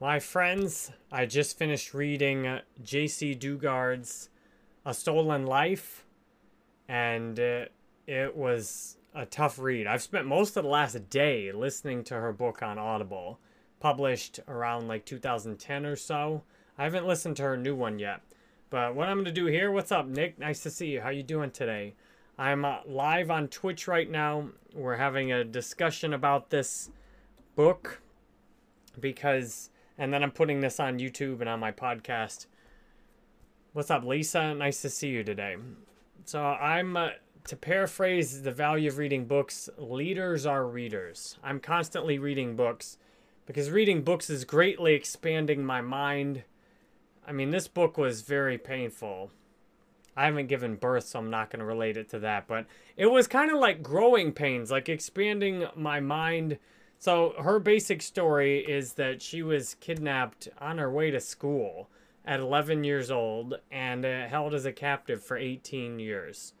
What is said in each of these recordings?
My friends, I just finished reading uh, Jaycee Dugard's A Stolen Life, and uh, it was a tough read. I've spent most of the last day listening to her book on Audible, published around like 2010 or so. I haven't listened to her new one yet. But what I'm going to do here, what's up, Nick? Nice to see you. How you doing today? I'm uh, live on Twitch right now. We're having a discussion about this book because and then I'm putting this on YouTube and on my podcast. What's up, Lisa? Nice to see you today. So I'm uh, to paraphrase the value of reading books, leaders are readers. I'm constantly reading books because reading books is greatly expanding my mind. I mean, this book was very painful. I haven't given birth, so I'm not going to relate it to that, but it was kind of like growing pains, like expanding my mind so her basic story is that she was kidnapped on her way to school at 11 years old and uh, held as a captive for 18 years.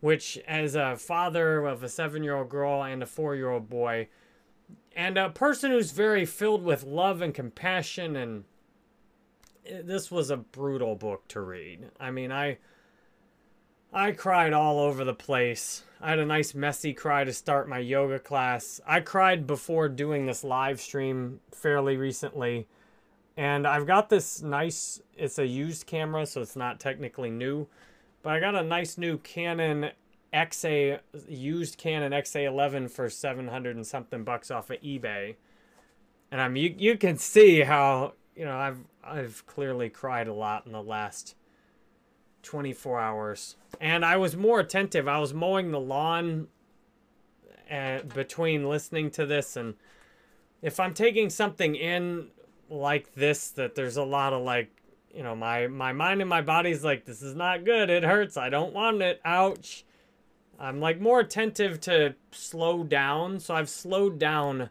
Which, as a father of a seven year old girl and a four year old boy, and a person who's very filled with love and compassion, and uh, this was a brutal book to read. I mean, I. I cried all over the place. I had a nice messy cry to start my yoga class. I cried before doing this live stream fairly recently. And I've got this nice, it's a used camera, so it's not technically new. But I got a nice new Canon XA, used Canon XA11 for 700 and something bucks off of eBay. And I'm, you, you can see how, you know, I've, I've clearly cried a lot in the last 24 hours. And I was more attentive. I was mowing the lawn uh, between listening to this. And if I'm taking something in like this, that there's a lot of like, you know, my, my mind and my body's like, this is not good. It hurts. I don't want it. Ouch. I'm like more attentive to slow down. So I've slowed down.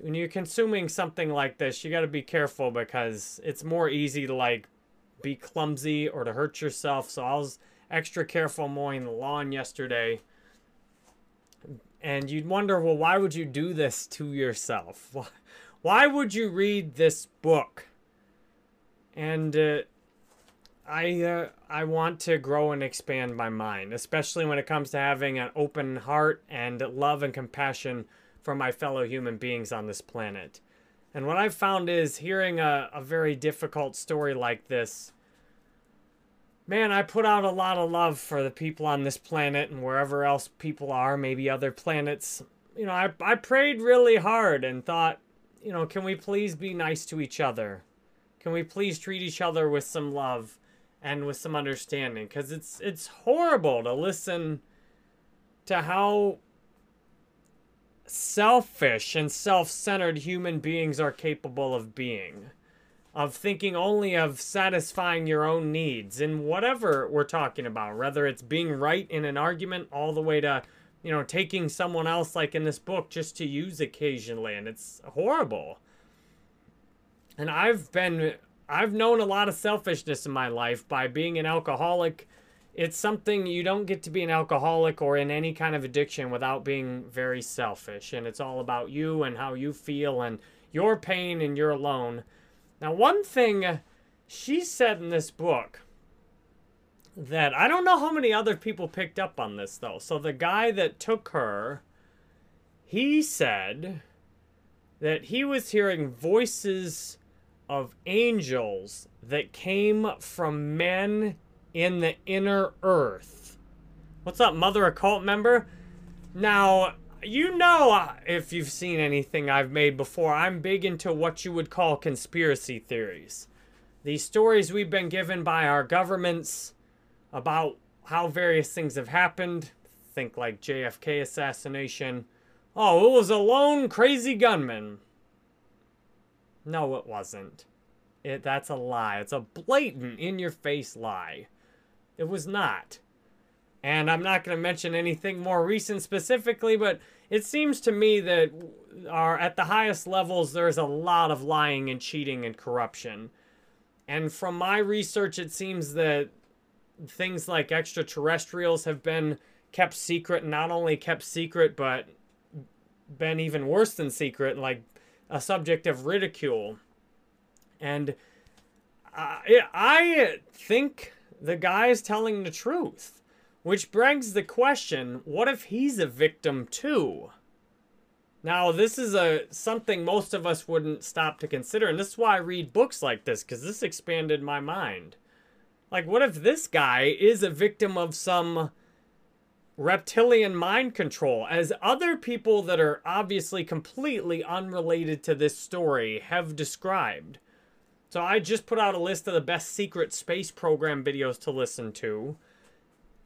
When you're consuming something like this, you got to be careful because it's more easy to like be clumsy or to hurt yourself. So I was extra careful mowing the lawn yesterday. And you'd wonder, well, why would you do this to yourself? Why would you read this book? And uh, I uh, I want to grow and expand my mind, especially when it comes to having an open heart and love and compassion for my fellow human beings on this planet. And what I've found is hearing a, a very difficult story like this. Man, I put out a lot of love for the people on this planet and wherever else people are, maybe other planets. You know, I, I prayed really hard and thought, you know, can we please be nice to each other? Can we please treat each other with some love and with some understanding? Because it's it's horrible to listen to how selfish and self centered human beings are capable of being. Of thinking only of satisfying your own needs in whatever we're talking about, whether it's being right in an argument all the way to, you know, taking someone else, like in this book, just to use occasionally. And it's horrible. And I've been, I've known a lot of selfishness in my life by being an alcoholic it's something you don't get to be an alcoholic or in any kind of addiction without being very selfish. And it's all about you and how you feel and your pain and you're alone. Now one thing she said in this book that i don't know how many other people picked up on this though. So the guy that took her he said that he was hearing voices of angels that came from men in the inner earth. What's up, Mother Occult member? Now, you know uh, if you've seen anything I've made before, I'm big into what you would call conspiracy theories. These stories we've been given by our governments about how various things have happened. Think like JFK assassination. Oh, it was a lone crazy gunman. No, it wasn't. It, that's a lie. It's a blatant, in your face lie. It was not. And I'm not going to mention anything more recent specifically, but it seems to me that are at the highest levels there's a lot of lying and cheating and corruption. And from my research it seems that things like extraterrestrials have been kept secret, not only kept secret but been even worse than secret, like a subject of ridicule. And uh, I think the guy is telling the truth. Which brings the question what if he's a victim too? Now, this is a something most of us wouldn't stop to consider, and this is why I read books like this, because this expanded my mind. Like, what if this guy is a victim of some reptilian mind control, as other people that are obviously completely unrelated to this story have described? So I just put out a list of the best secret space program videos to listen to.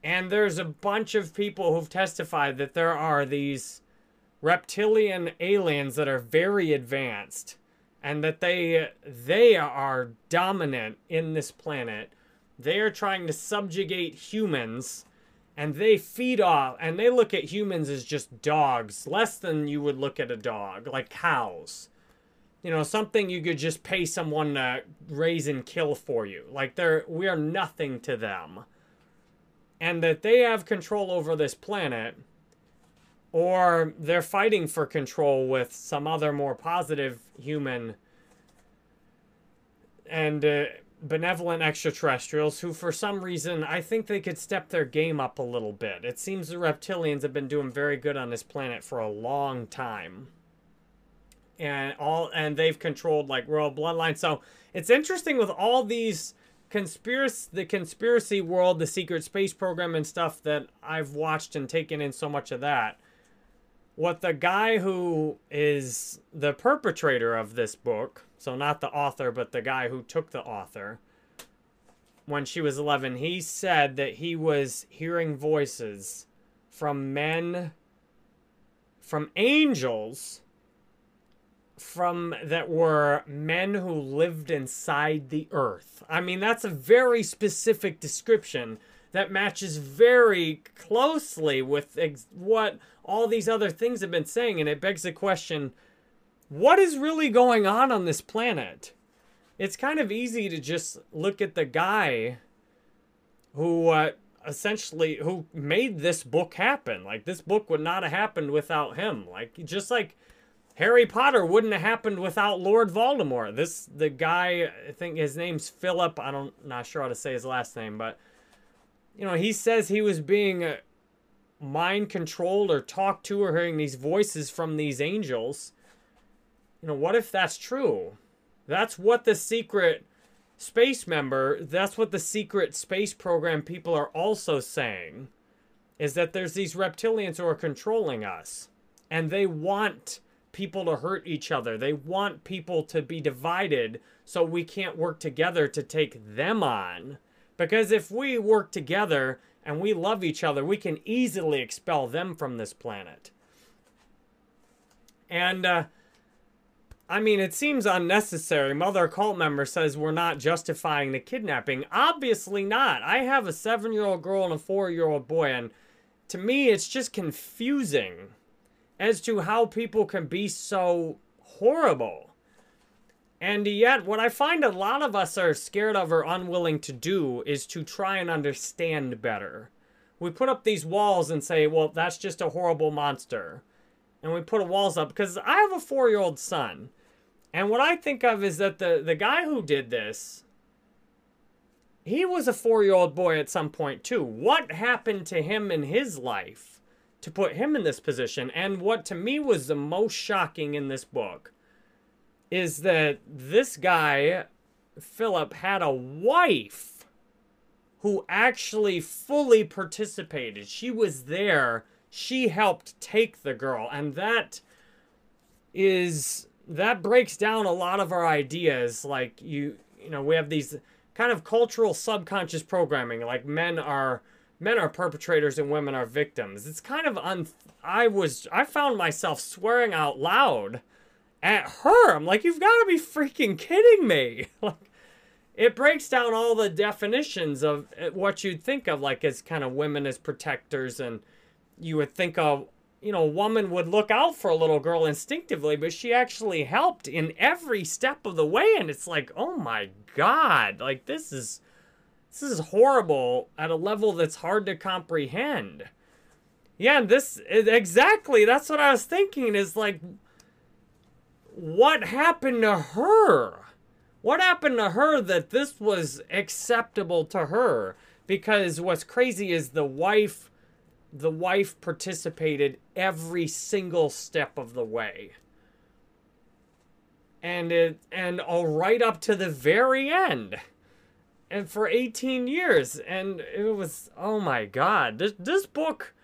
And there's a bunch of people who've testified that there are these reptilian aliens that are very advanced and that they they are dominant in this planet. They are trying to subjugate humans and they feed off and they look at humans as just dogs, less than you would look at a dog, like cows. You know, something you could just pay someone to raise and kill for you. Like they're we are nothing to them. And that they have control over this planet or they're fighting for control with some other more positive human and uh, benevolent extraterrestrials who for some reason I think they could step their game up a little bit. It seems the reptilians have been doing very good on this planet for a long time. And all and they've controlled like royal bloodline. So it's interesting with all these conspiracy the conspiracy world, the secret space program and stuff that I've watched and taken in so much of that what the guy who is the perpetrator of this book, so not the author, but the guy who took the author, when she was 11, he said that he was hearing voices from men, from angels, from that were men who lived inside the earth. I mean, that's a very specific description that matches very closely with ex- what all these other things have been saying. And it begs the question what is really going on on this planet? It's kind of easy to just look at the guy who uh, essentially who made this book happen. Like this book would not have happened without him. Like just like Harry Potter wouldn't have happened without Lord Voldemort. This the guy I think his name's Philip. I don't not sure how to say his last name, but you know, he says he was being uh, mind controlled or talked to or hearing these voices from these angels. You know, what if that's true? That's what the secret space member, that's what the secret space program people are also saying is that there's these reptilians who are controlling us and they want people to hurt each other. They want people to be divided so we can't work together to take them on. Because if we work together and we love each other, we can easily expel them from this planet. And, uh, I mean, it seems unnecessary. Mother cult member says we're not justifying the kidnapping. Obviously not. I have a seven year old girl and a four year old boy, and to me, it's just confusing as to how people can be so horrible. And yet, what I find a lot of us are scared of or unwilling to do is to try and understand better. We put up these walls and say, well, that's just a horrible monster. And we put walls up because I have a four year old son. And what I think of is that the, the guy who did this, he was a four year old boy at some point too. What happened to him in his life to put him in this position? And what to me was the most shocking in this book is that this guy, Philip, had a wife who actually fully participated. She was there. She helped take the girl. And that is that breaks down a lot of our ideas like you you know we have these kind of cultural subconscious programming like men are men are perpetrators and women are victims it's kind of un i was i found myself swearing out loud at her. I'm like, you've got to be freaking kidding me. like, it breaks down all the definitions of uh, what you'd think of, like, as kind of women as protectors. And you would think of, you know, a woman would look out for a little girl instinctively, but she actually helped in every step of the way. And it's like, oh my God, like, this is. This is horrible at a level that's hard to comprehend. Yeah, this exactly. That's what I was thinking. Is like, what happened to her? What happened to her that this was acceptable to her? Because what's crazy is the wife the wife participated every single step of the way. And it and all right up to the very end. And for 18 years and it was oh my god. This this book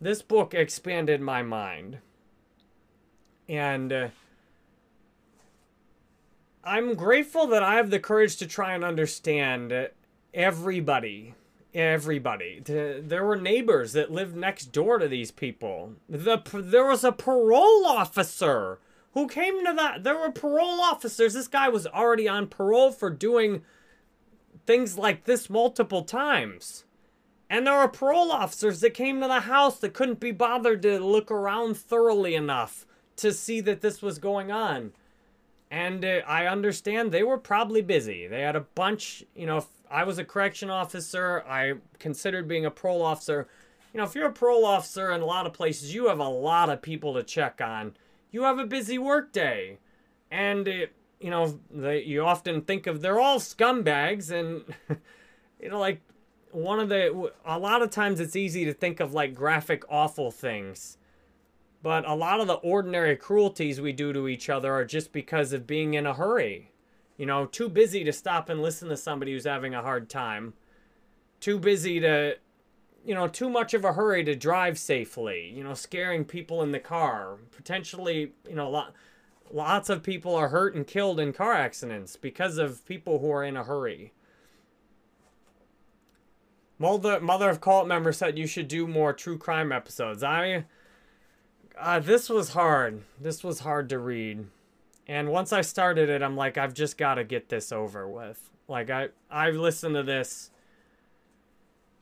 this book expanded my mind. And uh, I'm grateful that I have the courage to try and understand everybody. Everybody. There were neighbors that lived next door to these people. The, there was a parole officer who came to that. There were parole officers. This guy was already on parole for doing things like this multiple times. And there were parole officers that came to the house that couldn't be bothered to look around thoroughly enough to see that this was going on. And uh, I understand they were probably busy. They had a bunch, you know, if I was a correction officer, I considered being a parole officer. You know, if you're a parole officer in a lot of places, you have a lot of people to check on. You have a busy work day. And, it, you know, you often think of they're all scumbags. And, you know, like one of the, a lot of times it's easy to think of like graphic, awful things but a lot of the ordinary cruelties we do to each other are just because of being in a hurry. You know, too busy to stop and listen to somebody who's having a hard time. Too busy to, you know, too much of a hurry to drive safely. You know, scaring people in the car. Potentially, you know, a lot, lots of people are hurt and killed in car accidents because of people who are in a hurry. Mother, mother of cult member said you should do more true crime episodes. I uh, this was hard. This was hard to read. And once I started it, I'm like, I've just got to get this over with. Like, I, I've listened to this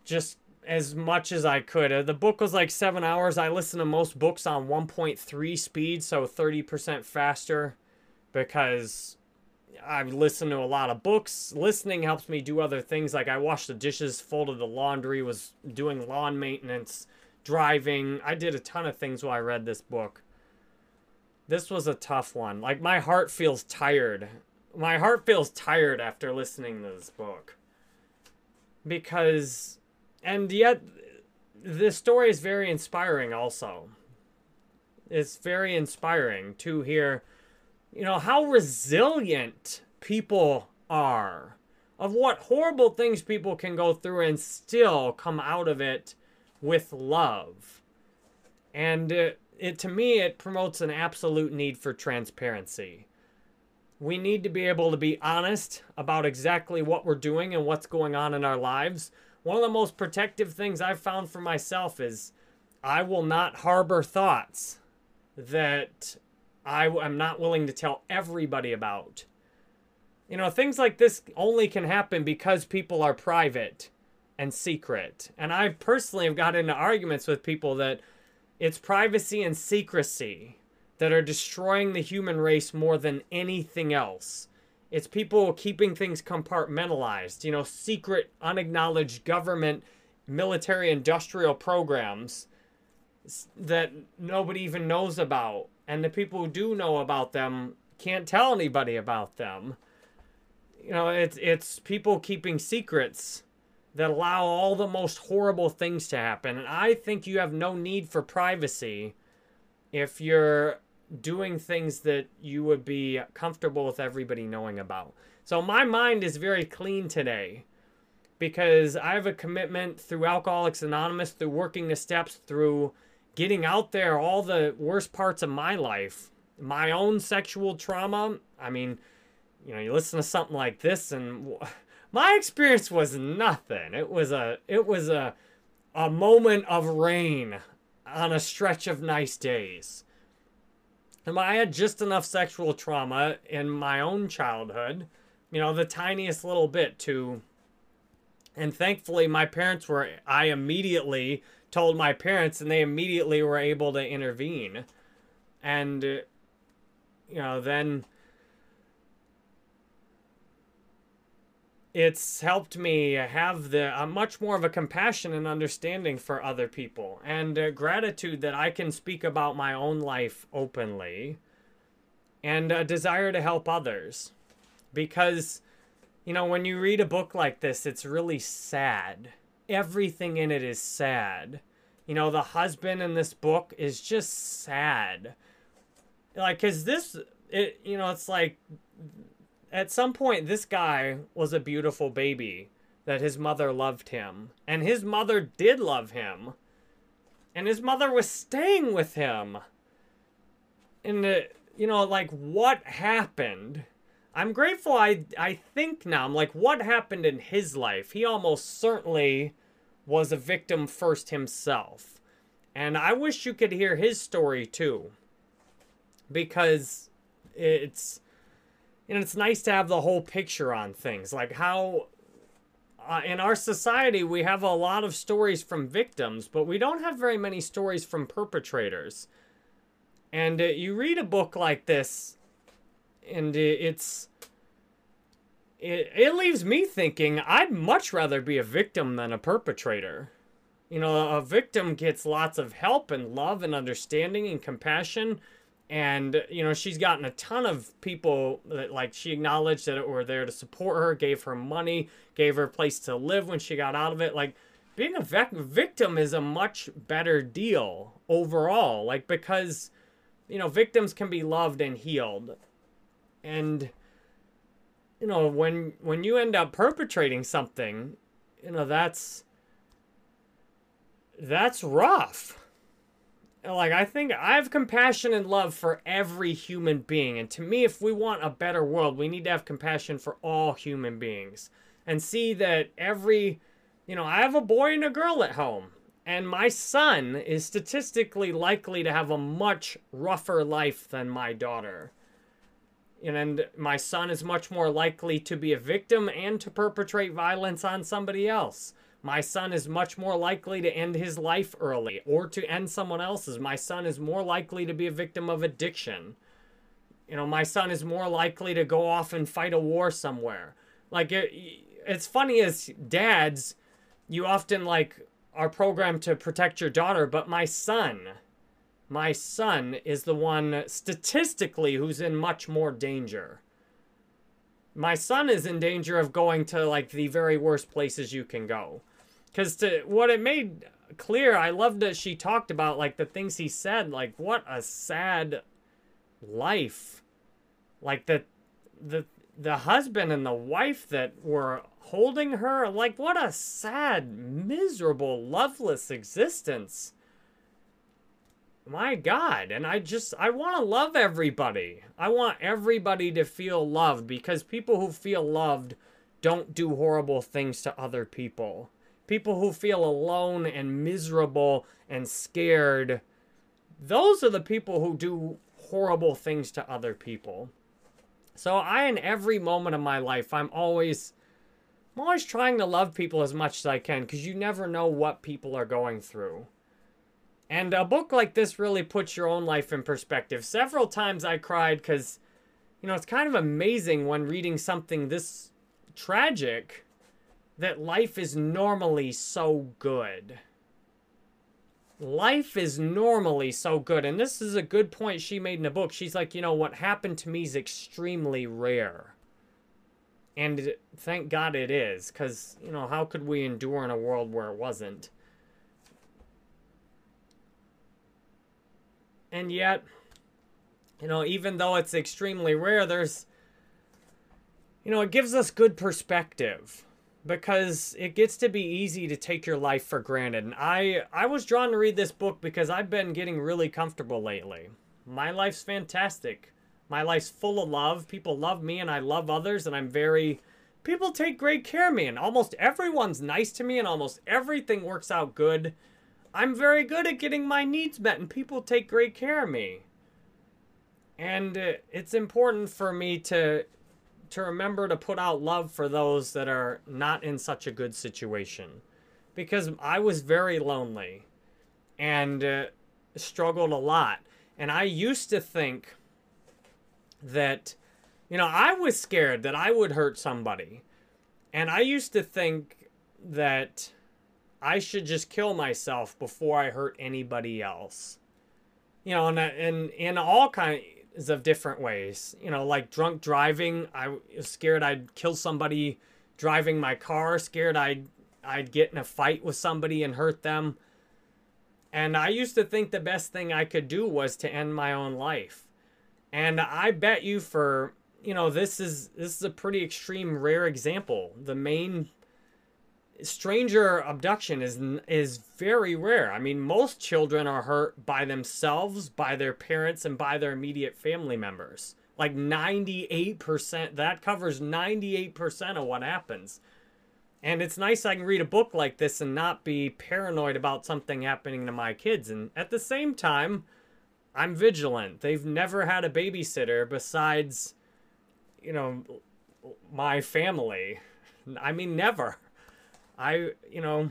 just as much as I could. Uh, the book was like seven hours. I listen to most books on 1.3 speed, so 30% faster because I've listened to a lot of books. Listening helps me do other things. Like I washed the dishes, folded the laundry, was doing lawn maintenance driving. I did a ton of things while I read this book. This was a tough one. Like, my heart feels tired. My heart feels tired after listening to this book. Because, and yet, this story is very inspiring also. It's very inspiring to hear, you know, how resilient people are. Of what horrible things people can go through and still come out of it with love. And it, it to me it promotes an absolute need for transparency. We need to be able to be honest about exactly what we're doing and what's going on in our lives. One of the most protective things I've found for myself is I will not harbor thoughts that I am not willing to tell everybody about. You know, things like this only can happen because people are private and secret. And I personally have got into arguments with people that it's privacy and secrecy that are destroying the human race more than anything else. It's people keeping things compartmentalized, you know, secret, unacknowledged government, military, industrial programs that nobody even knows about. And the people who do know about them can't tell anybody about them. You know, it's it's people keeping secrets that allow all the most horrible things to happen. And I think you have no need for privacy if you're doing things that you would be comfortable with everybody knowing about. So my mind is very clean today because I have a commitment through Alcoholics Anonymous, through working the steps, through getting out there all the worst parts of my life, my own sexual trauma. I mean, you know, you listen to something like this and my experience was nothing. It was a it was a a moment of rain on a stretch of nice days. I had just enough sexual trauma in my own childhood, you know, the tiniest little bit to and thankfully my parents were I immediately told my parents and they immediately were able to intervene. And you know, then it's helped me have the uh, much more of a compassion and understanding for other people and uh, gratitude that I can speak about my own life openly and a desire to help others. because you know, when you read a book like this, it's really sad. Everything in it is sad. You know, the husband in this book is just sad. Like, cause this, it, you know, it's like, at some point, this guy was a beautiful baby that his mother loved him, and his mother did love him, and his mother was staying with him. And, uh, you know, like, what happened? I'm grateful I I think now I'm like what happened in his life? He almost certainly was a victim first himself. And I wish you could hear his story too. Because it's know it's nice to have the whole picture on things like how uh, in our society we have a lot of stories from victims but we don't have very many stories from perpetrators and uh, you read a book like this and it's it, it leaves me thinking I'd much rather be a victim than a perpetrator. You know, a victim gets lots of help and love and understanding and compassion. And, you know, she's gotten a ton of people that, like, she acknowledged that were there to support her, gave her money, gave her a place to live when she got out of it. Like, being a vec- victim is a much better deal overall. Like, because, you know, victims can be loved and healed and you know when when you end up perpetrating something you know that's that's rough like i think i have compassion and love for every human being and to me if we want a better world we need to have compassion for all human beings and see that every you know i have a boy and a girl at home and my son is statistically likely to have a much rougher life than my daughter and my son is much more likely to be a victim and to perpetrate violence on somebody else. My son is much more likely to end his life early or to end someone else's. My son is more likely to be a victim of addiction. You know, my son is more likely to go off and fight a war somewhere. Like, it, it's funny as dads, you often, like, are programmed to protect your daughter, but my son my son is the one statistically who's in much more danger. My son is in danger of going to like the very worst places you can go. Cuz to what it made clear, I loved that she talked about like the things he said, like what a sad life. Like the the the husband and the wife that were holding her, like what a sad, miserable, loveless existence. My god and i just i want to love everybody. I want everybody to feel loved because people who feel loved don't do horrible things to other people people who feel alone and miserable and scared those are the people who do horrible things to other people so i in every moment of my life i'm always i'm always trying to love people as much as i can because you never know what people are going through and a book like this really puts your own life in perspective. Several times I cried because, you know, it's kind of amazing when reading something this tragic that life is normally so good. Life is normally so good. And this is a good point she made in the book. She's like, you know, what happened to me is extremely rare. And thank God it is, because, you know, how could we endure in a world where it wasn't? And yet, you know, even though it's extremely rare, there's, you know, it gives us good perspective because it gets to be easy to take your life for granted. And I, I was drawn to read this book because I've been getting really comfortable lately. My life's fantastic. My life's full of love. People love me and I love others, and I'm very. People take great care of me, and almost everyone's nice to me, and almost everything works out good. I'm very good at getting my needs met, and people take great care of me. And uh, it's important for me to to remember to put out love for those that are not in such a good situation, because I was very lonely, and uh, struggled a lot. And I used to think that, you know, I was scared that I would hurt somebody. And I used to think that I should just kill myself before I hurt anybody else. You know, and and in all kind of different ways. You know, like drunk driving. I was scared I'd kill somebody driving my car, scared I'd I'd get in a fight with somebody and hurt them. And I used to think the best thing I could do was to end my own life. And I bet you for, you know, this is this is a pretty extreme rare example. The main stranger abduction is is very rare. I mean, most children are hurt by themselves, by their parents, and by their immediate family members. Like 98%, that covers 98% of what happens. And it's nice I can read a book like this and not be paranoid about something happening to my kids. And at the same time, I'm vigilant. They've never had a babysitter besides, you know, my family. I mean, never. I, you know,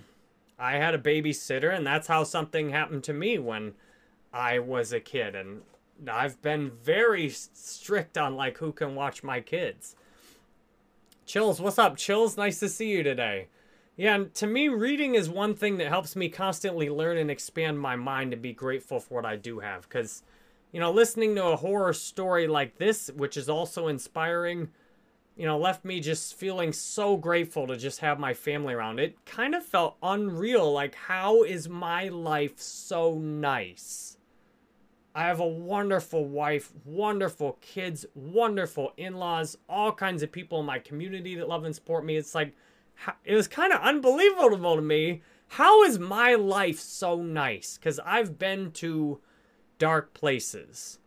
I had a babysitter, and that's how something happened to me when I was a kid. And I've been very strict on like who can watch my kids. Chills, what's up? Chills, nice to see you today. Yeah, and to me, reading is one thing that helps me constantly learn and expand my mind and be grateful for what I do have. Because, you know, listening to a horror story like this, which is also inspiring, you know, left me just feeling so grateful to just have my family around. It kind of felt unreal. Like, how is my life so nice? I have a wonderful wife, wonderful kids, wonderful in laws, all kinds of people in my community that love and support me. It's like, it was kind of unbelievable to me. How is my life so nice? Because I've been to dark places.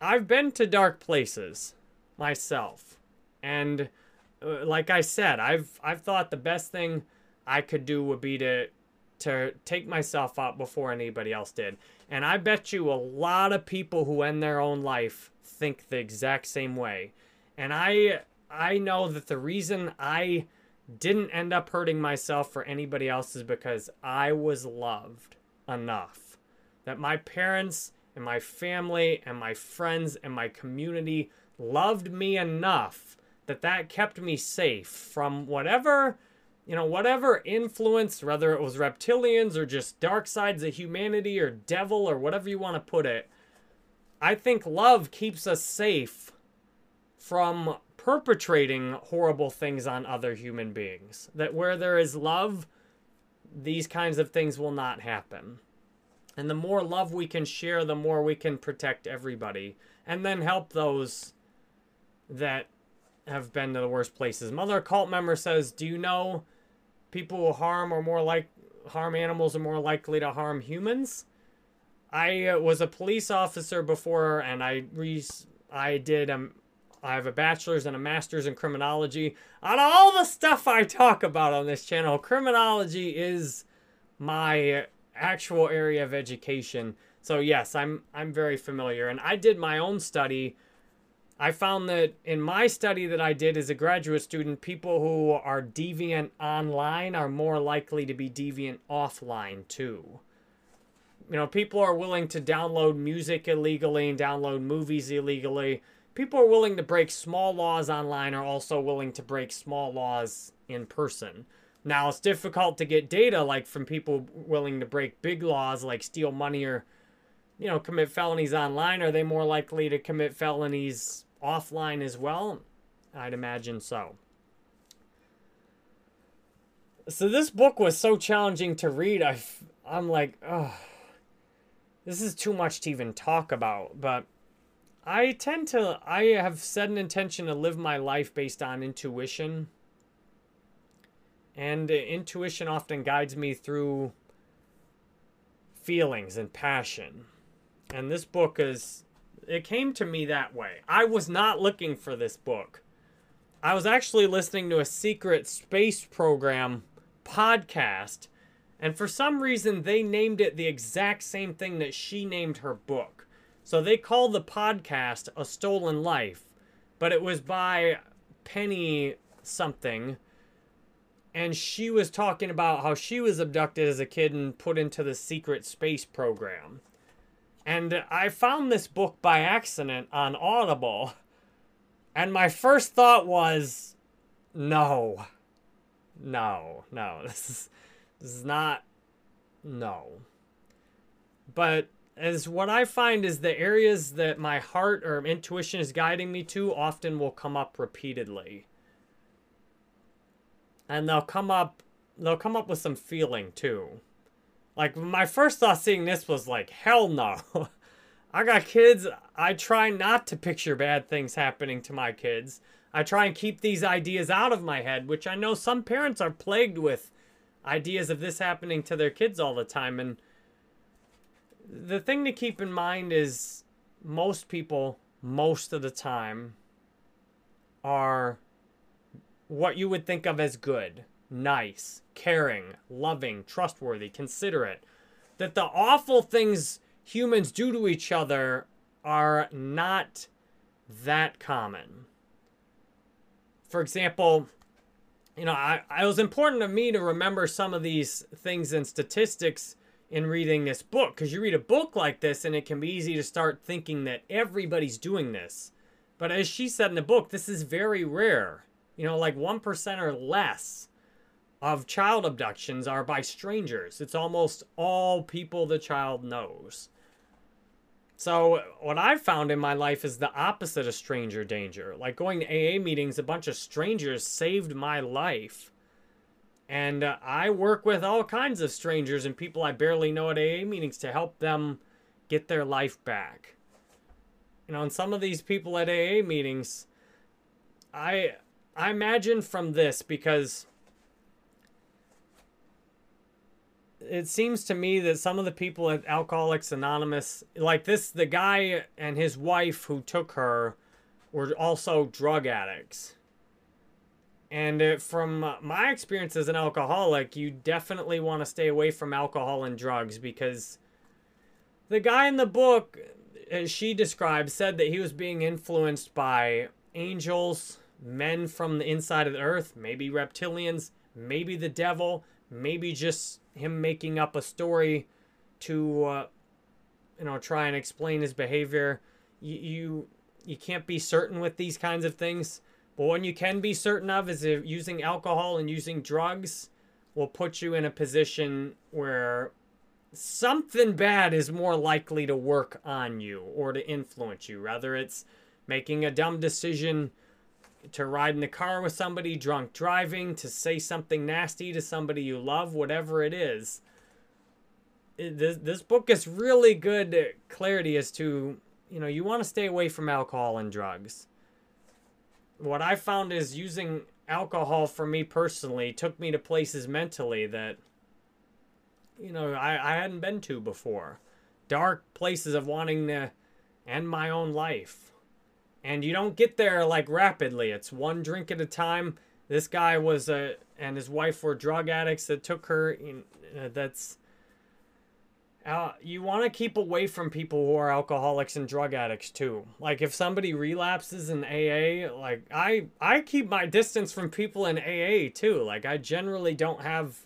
I've been to dark places myself. And uh, like I said, I've I've thought the best thing I could do would be to to take myself out before anybody else did. And I bet you a lot of people who end their own life think the exact same way. And I I know that the reason I didn't end up hurting myself for anybody else is because I was loved enough. That my parents and my family and my friends and my community loved me enough that that kept me safe from whatever you know whatever influence whether it was reptilians or just dark sides of humanity or devil or whatever you want to put it i think love keeps us safe from perpetrating horrible things on other human beings. That where there is love these kinds of things will not happen. And the more love we can share the more we can protect everybody and then help those that have been to the worst places. Mother cult member says, "Do you know people who harm or more like harm animals are more likely to harm humans?" I uh, was a police officer before, and I re- I did um I have a bachelor's and a master's in criminology. On all the stuff I talk about on this channel, criminology is my actual area of education. So yes, I'm I'm very familiar, and I did my own study I found that in my study that I did as a graduate student, people who are deviant online are more likely to be deviant offline too. You know, people are willing to download music illegally and download movies illegally. People are willing to break small laws online are also willing to break small laws in person. Now, it's difficult to get data like from people willing to break big laws like steal money or you know, commit felonies online. Are they more likely to commit felonies offline as well? I'd imagine so. So this book was so challenging to read. I, I'm like, oh, this is too much to even talk about. But I tend to, I have set an intention to live my life based on intuition. And intuition often guides me through feelings and passion. And this book is it came to me that way. I was not looking for this book. I was actually listening to a secret space program podcast, and for some reason, they named it the exact same thing that she named her book. So they called the podcast A Stolen Life, but it was by Penny something. And she was talking about how she was abducted as a kid and put into the secret space program. And I found this book by accident on Audible. And my first thought was no. No, no. This is this is not no. But as what I find is the areas that my heart or intuition is guiding me to often will come up repeatedly. And they'll come up they'll come up with some feeling too. Like my first thought seeing this was like, hell no. I got kids. I try not to picture bad things happening to my kids. I try and keep these ideas out of my head, which I know some parents are plagued with ideas of this happening to their kids all the time. And the thing to keep in mind is most people, most of the time, are what you would think of as good, nice, caring, loving, trustworthy, considerate. That the awful things humans do to each other are not that common. For example, you know, I, it was important to me to remember some of these things and statistics in reading this book because you read a book like this and it can be easy to start thinking that everybody's doing this. But as she said in the book, this is very rare. You know, like 1% or less of child abductions are by strangers. It's almost all people the child knows. So, what I've found in my life is the opposite of stranger danger. Like going to AA meetings, a bunch of strangers saved my life. And uh, I work with all kinds of strangers and people I barely know at AA meetings to help them get their life back. You know, and some of these people at AA meetings, I I imagine from this because it seems to me that some of the people at Alcoholics Anonymous, like this, the guy and his wife who took her were also drug addicts. And it, from my experience as an alcoholic, you definitely want to stay away from alcohol and drugs because the guy in the book, as she described, said that he was being influenced by angels, men from the inside of the earth, maybe reptilians, maybe the devil, maybe just him making up a story to uh, you know try and explain his behavior. You, you you can't be certain with these kinds of things. But what you can be certain of is if using alcohol and using drugs will put you in a position where something bad is more likely to work on you or to influence you. Rather it's making a dumb decision to ride in the car with somebody, drunk driving, to say something nasty to somebody you love, whatever it is. This, this book is really good clarity as to, you know, you want to stay away from alcohol and drugs. What I found is using alcohol for me personally took me to places mentally that, you know, I, I hadn't been to before. Dark places of wanting to end my own life and you don't get there like rapidly. It's one drink at a time. This guy was a and his wife were drug addicts that took her. In, uh, that's uh, you want to keep away from people who are alcoholics and drug addicts too. Like if somebody relapses in AA, like I I keep my distance from people in AA too. Like I generally don't have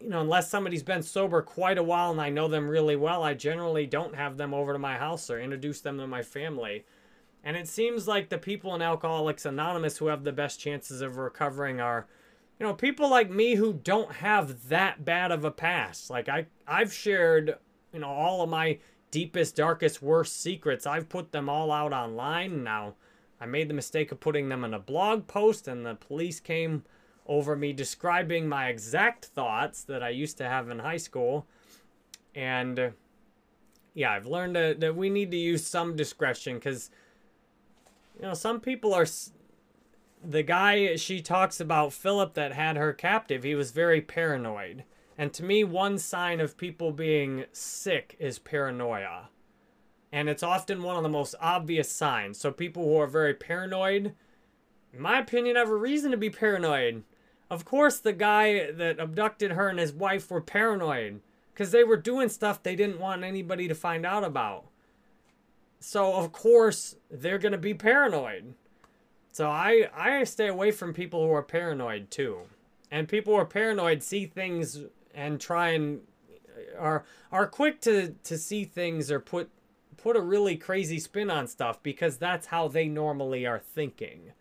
you know, unless somebody's been sober quite a while and I know them really well, I generally don't have them over to my house or introduce them to my family. And it seems like the people in Alcoholics Anonymous who have the best chances of recovering are, you know, people like me who don't have that bad of a past. Like I I've shared, you know, all of my deepest, darkest, worst secrets. I've put them all out online now. I made the mistake of putting them in a blog post and the police came over me describing my exact thoughts that I used to have in high school. And yeah, I've learned that, that we need to use some discretion because you know, some people are. The guy she talks about, Philip, that had her captive, he was very paranoid. And to me, one sign of people being sick is paranoia. And it's often one of the most obvious signs. So people who are very paranoid, in my opinion, have a reason to be paranoid. Of course, the guy that abducted her and his wife were paranoid because they were doing stuff they didn't want anybody to find out about. So of course they're gonna be paranoid. So I I stay away from people who are paranoid too, and people who are paranoid see things and try and uh, are are quick to to see things or put put a really crazy spin on stuff because that's how they normally are thinking.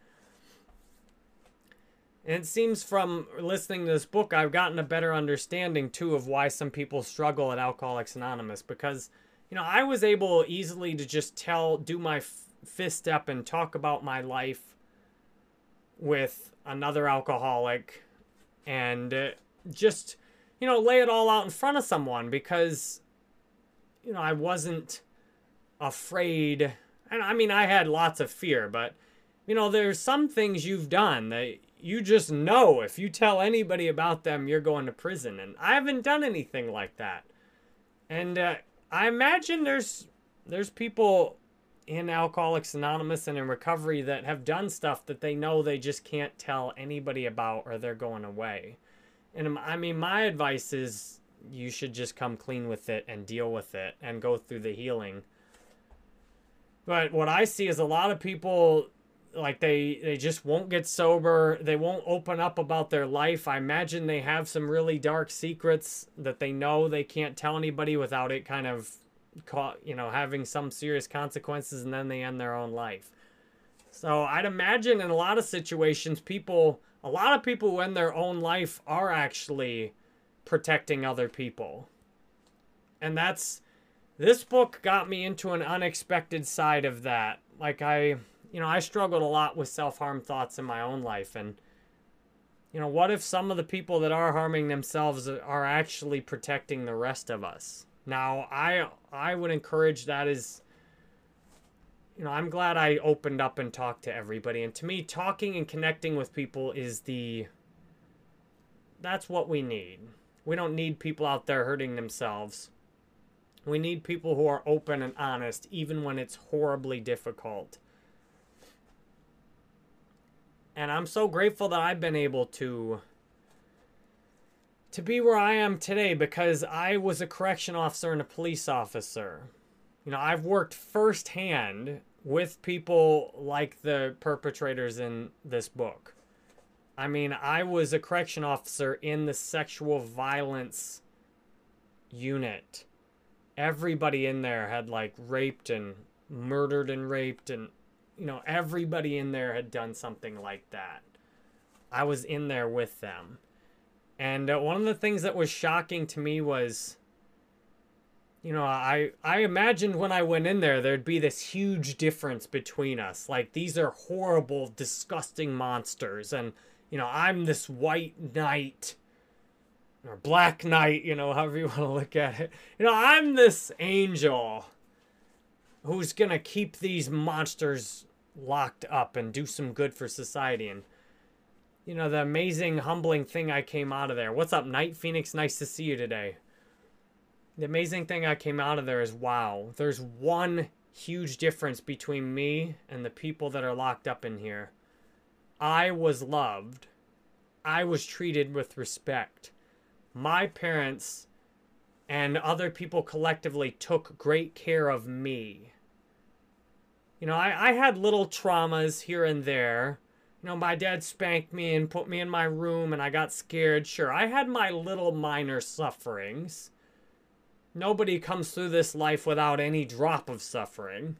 And it seems from listening to this book, I've gotten a better understanding too of why some people struggle at Alcoholics Anonymous because you know, I was able easily to just tell, do my f- fifth step and talk about my life with another alcoholic and uh, just, you know, lay it all out in front of someone because, you know, I wasn't afraid. And I mean, I had lots of fear, but, you know, there's some things you've done that you just know if you tell anybody about them, you're going to prison. And I haven't done anything like that. And uh, I imagine there's there's people in Alcoholics Anonymous and in recovery that have done stuff that they know they just can't tell anybody about or they're going away. And I mean, my advice is you should just come clean with it and deal with it and go through the healing. But what I see is a lot of people like they they just won't get sober. They won't open up about their life. I imagine they have some really dark secrets that they know they can't tell anybody without it kind of caught you know having some serious consequences and then they end their own life. So i'd imagine in a lot of situations people a lot of people who end their own life are actually protecting other people. And that's this book got me into an unexpected side of that. Like i you know, I struggled a lot with self harm thoughts in my own life. And, you know, what if some of the people that are harming themselves are actually protecting the rest of us? Now, I I would encourage that as you know, I'm glad I opened up and talked to everybody. And to me, talking and connecting with people is the that's what we need. We don't need people out there hurting themselves. We need people who are open and honest even when it's horribly difficult and I'm so grateful that I've been able to to be where I am today because I was a correction officer and a police officer. You know, I've worked firsthand with people like the perpetrators in this book. I mean, I was a correction officer in the sexual violence unit. Everybody in there had like raped and murdered and raped and you know, everybody in there had done something like that. I was in there with them. And uh, one of the things that was shocking to me was you know, I I imagined when I went in there there'd be this huge difference between us. Like these are horrible, disgusting monsters and you know, I'm this white knight or black knight, you know, however you want to look at it. You know, I'm this angel who's gonna keep these monsters locked up and do some good for society and you know the amazing humbling thing i came out of there. What's up night phoenix? Nice to see you today. The amazing thing i came out of there is wow there's one huge difference between me and the people that are locked up in here. I was loved. I was treated with respect. My parents and other people collectively took great care of me you know, I, I had little traumas here and there. You know, my dad spanked me and put me in my room and I got scared. Sure, I had my little minor sufferings. Nobody comes through this life without any drop of suffering.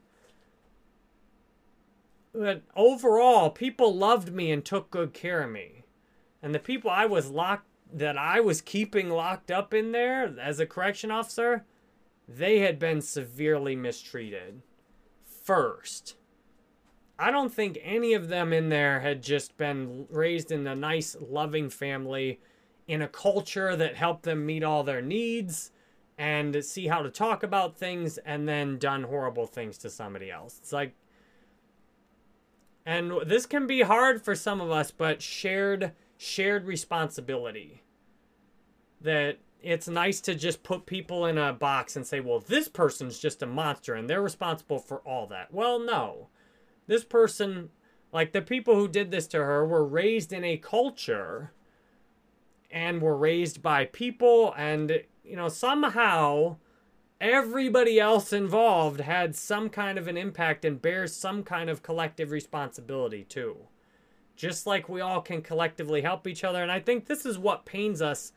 But overall, people loved me and took good care of me. And the people I was locked that I was keeping locked up in there as a correction officer, they had been severely mistreated first. I don't think any of them in there had just been raised in a nice, loving family in a culture that helped them meet all their needs and see how to talk about things and then done horrible things to somebody else. It's like, and this can be hard for some of us, but shared shared responsibility that it's nice to just put people in a box and say, well, this person's just a monster and they're responsible for all that. Well, no. This person, like the people who did this to her, were raised in a culture and were raised by people, and, you know, somehow everybody else involved had some kind of an impact and bears some kind of collective responsibility too. Just like we all can collectively help each other. And I think this is what pains us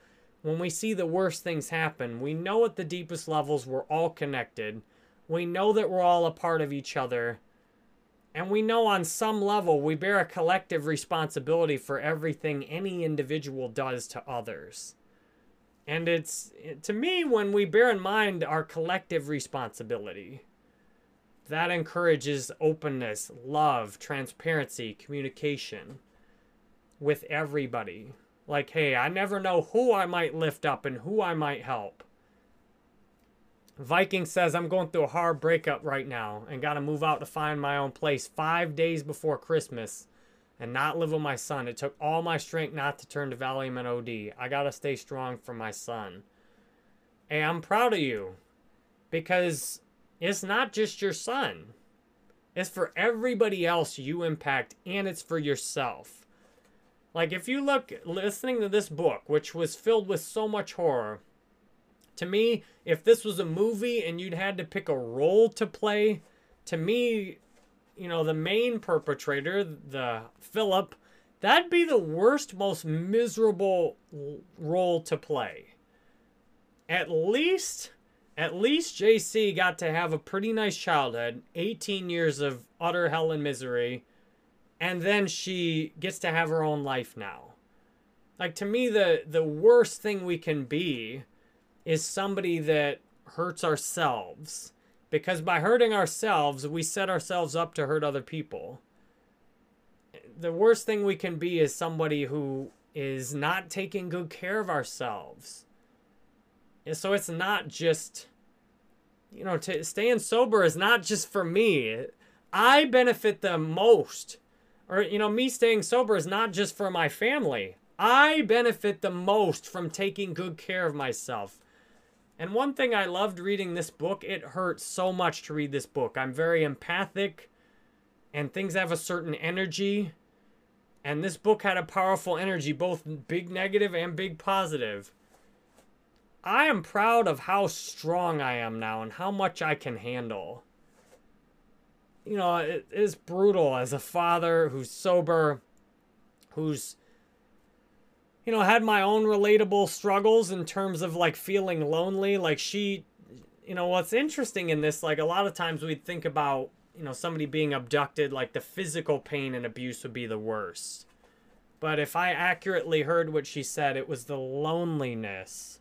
when we see the worst things happen, we know at the deepest levels we're all connected. We know that we're all a part of each other. And we know on some level we bear a collective responsibility for everything any individual does to others. And it's, to me, when we bear in mind our collective responsibility, that encourages openness, love, transparency, communication with everybody. Like, hey, I never know who I might lift up and who I might help. Viking says, I'm going through a hard breakup right now and got to move out to find my own place five days before Christmas and not live with my son. It took all my strength not to turn to Valium and OD. I got to stay strong for my son. Hey, I'm proud of you because it's not just your son, it's for everybody else you impact and it's for yourself. Like, if you look, listening to this book, which was filled with so much horror, to me, if this was a movie and you'd had to pick a role to play, to me, you know, the main perpetrator, the Philip, that'd be the worst, most miserable role to play. At least, at least Jaycee got to have a pretty nice childhood, 18 years of utter hell and misery, and then she gets to have her own life now. Like to me, the the worst thing we can be is somebody that hurts ourselves. Because by hurting ourselves, we set ourselves up to hurt other people. The worst thing we can be is somebody who is not taking good care of ourselves. And so it's not just, you know, to staying sober is not just for me. I benefit the most. Or, you know, me staying sober is not just for my family. I benefit the most from taking good care of myself. And one thing I loved reading this book, it hurt so much to read this book. I'm very empathic and things have a certain energy. And this book had a powerful energy, both big negative and big positive. I am proud of how strong I am now and how much I can handle. You know, it is brutal as a father who's sober, who's you know, had my own relatable struggles in terms of like feeling lonely. Like she, you know, what's interesting in this, like a lot of times we'd think about, you know, somebody being abducted, like the physical pain and abuse would be the worst. But if I accurately heard what she said, it was the loneliness.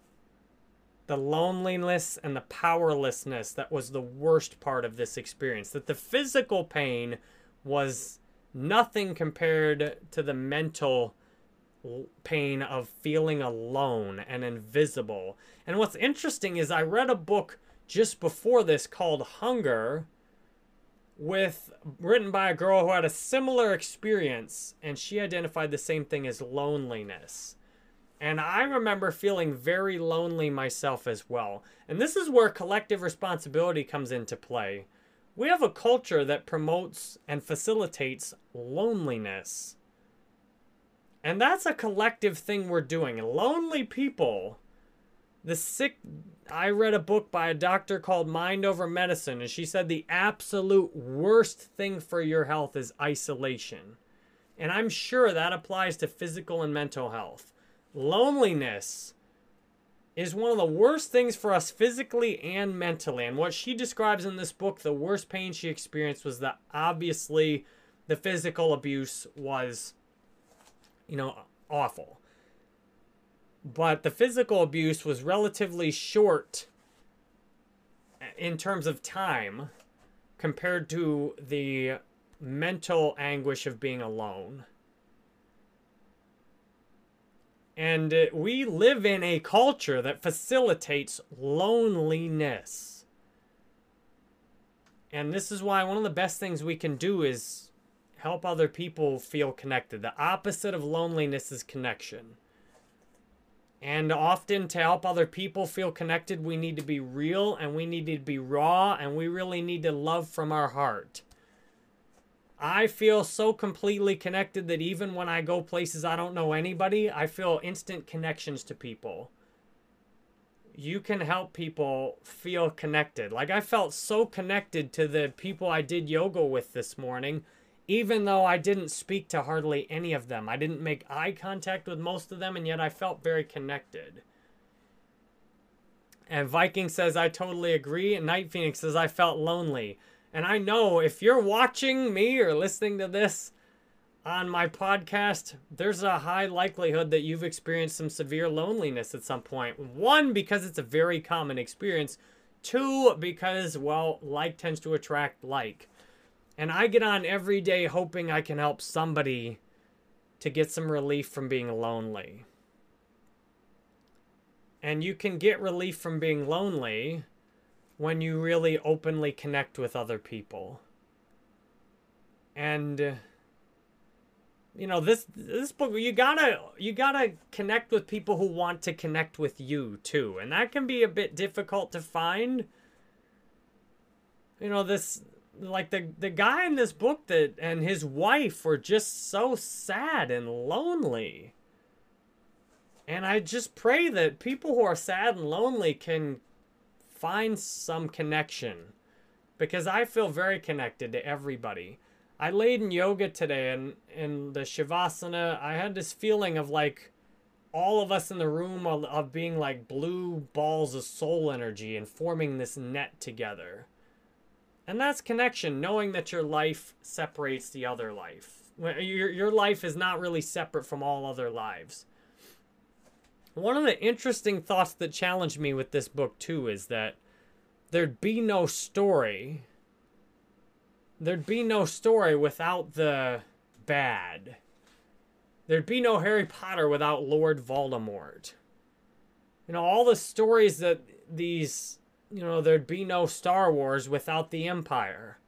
The loneliness and the powerlessness that was the worst part of this experience. That the physical pain was nothing compared to the mental pain of feeling alone and invisible. And what's interesting is I read a book just before this called Hunger with written by a girl who had a similar experience and she identified the same thing as loneliness. And I remember feeling very lonely myself as well. And this is where collective responsibility comes into play. We have a culture that promotes and facilitates loneliness. And that's a collective thing we're doing. Lonely people, the sick. I read a book by a doctor called Mind Over Medicine, and she said the absolute worst thing for your health is isolation. And I'm sure that applies to physical and mental health. Loneliness is one of the worst things for us physically and mentally. And what she describes in this book, the worst pain she experienced was that obviously the physical abuse was you know, awful. But the physical abuse was relatively short uh, in terms of time compared to the mental anguish of being alone. And uh, we live in a culture that facilitates loneliness. And this is why one of the best things we can do is help other people feel connected. The opposite of loneliness is connection. And often, to help other people feel connected, we need to be real and we need to be raw and we really need to love from our heart. I feel so completely connected that even when I go places I don't know anybody, I feel instant connections to people. You can help people feel connected. Like I felt so connected to the people I did yoga with this morning even though I didn't speak to hardly any of them. I didn't make eye contact with most of them, and yet I felt very connected. And Viking says, I totally agree. And Night Phoenix says, I felt lonely. And I know if you're watching me or listening to this, on my podcast, there's a high likelihood that you've experienced some severe loneliness at some point. One, because it's a very common experience. Two, because, well, like tends to attract like. And I get on every day hoping I can help somebody to get some relief from being lonely. And you can get relief from being lonely when you really openly connect with other people. And uh, you know this this book you gotta you gotta connect with people who want to connect with you too. And that can be a bit difficult to find. You know this like the the guy in this book that and his wife were just so sad and lonely. And i just pray that people who are sad and lonely can find some connection because i feel very connected to everybody I laid in yoga today and in the Shavasana, I had this feeling of like all of us in the room of, being like blue balls of soul energy and forming this net together. And that's connection, knowing that your life separates the other life. Your, your life is not really separate from all other lives. One of the interesting thoughts that challenged me with this book, too, is that there'd be no story there'd be no story without the bad. There'd be no Harry Potter without Lord Voldemort. You know, all the stories that these, you know, there'd be no Star Wars without the Empire.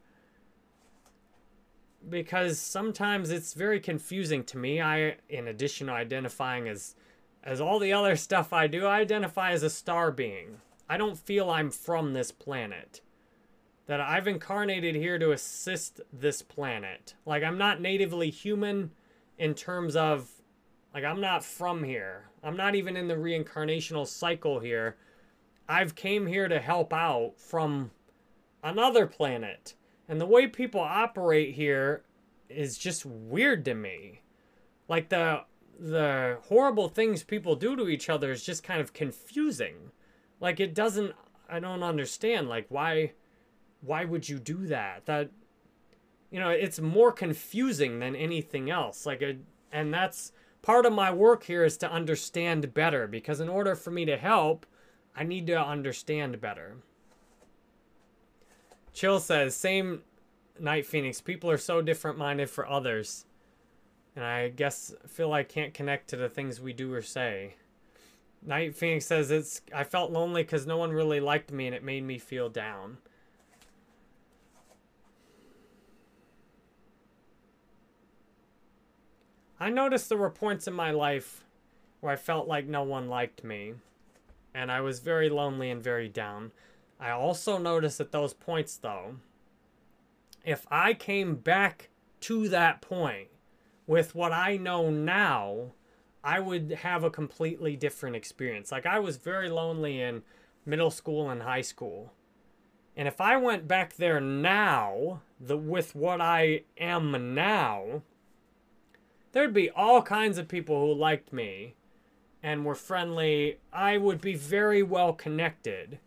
Because sometimes it's very confusing to me. I, in addition to identifying as, as all the other stuff I do, I identify as a star being. I don't feel I'm from this planet that I've incarnated here to assist this planet. Like, I'm not natively human in terms of, like, I'm not from here. I'm not even in the reincarnational cycle here. I've came here to help out from another planet. And the way people operate here is just weird to me. Like the the horrible things people do to each other is just kind of confusing. Like it doesn't I don't understand like why why would you do that? That you know, it's more confusing than anything else. Like a and that's part of my work here is to understand better because in order for me to help, I need to understand better. Chill says, same Night Phoenix. People are so different minded for others. And I guess feel I can't connect to the things we do or say. Night Phoenix says it's I felt lonely because no one really liked me and it made me feel down. I noticed there were points in my life where I felt like no one liked me, and I was very lonely and very down. I also noticed at those points, though, if I came back to that point with what I know now, I would have a completely different experience. Like, I was very lonely in middle school and high school. And if I went back there now, the with what I am now, there'd be all kinds of people who liked me and were friendly. I would be very well connected.